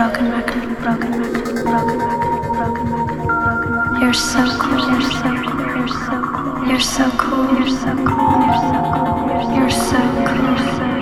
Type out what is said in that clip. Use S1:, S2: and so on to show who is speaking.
S1: broken record, broken record, broken record, broken record, broken record. You're so cool, you're so cool, you're so cool, you're so cool, you're so cool, you're so cool, you're so cool, you're so cool.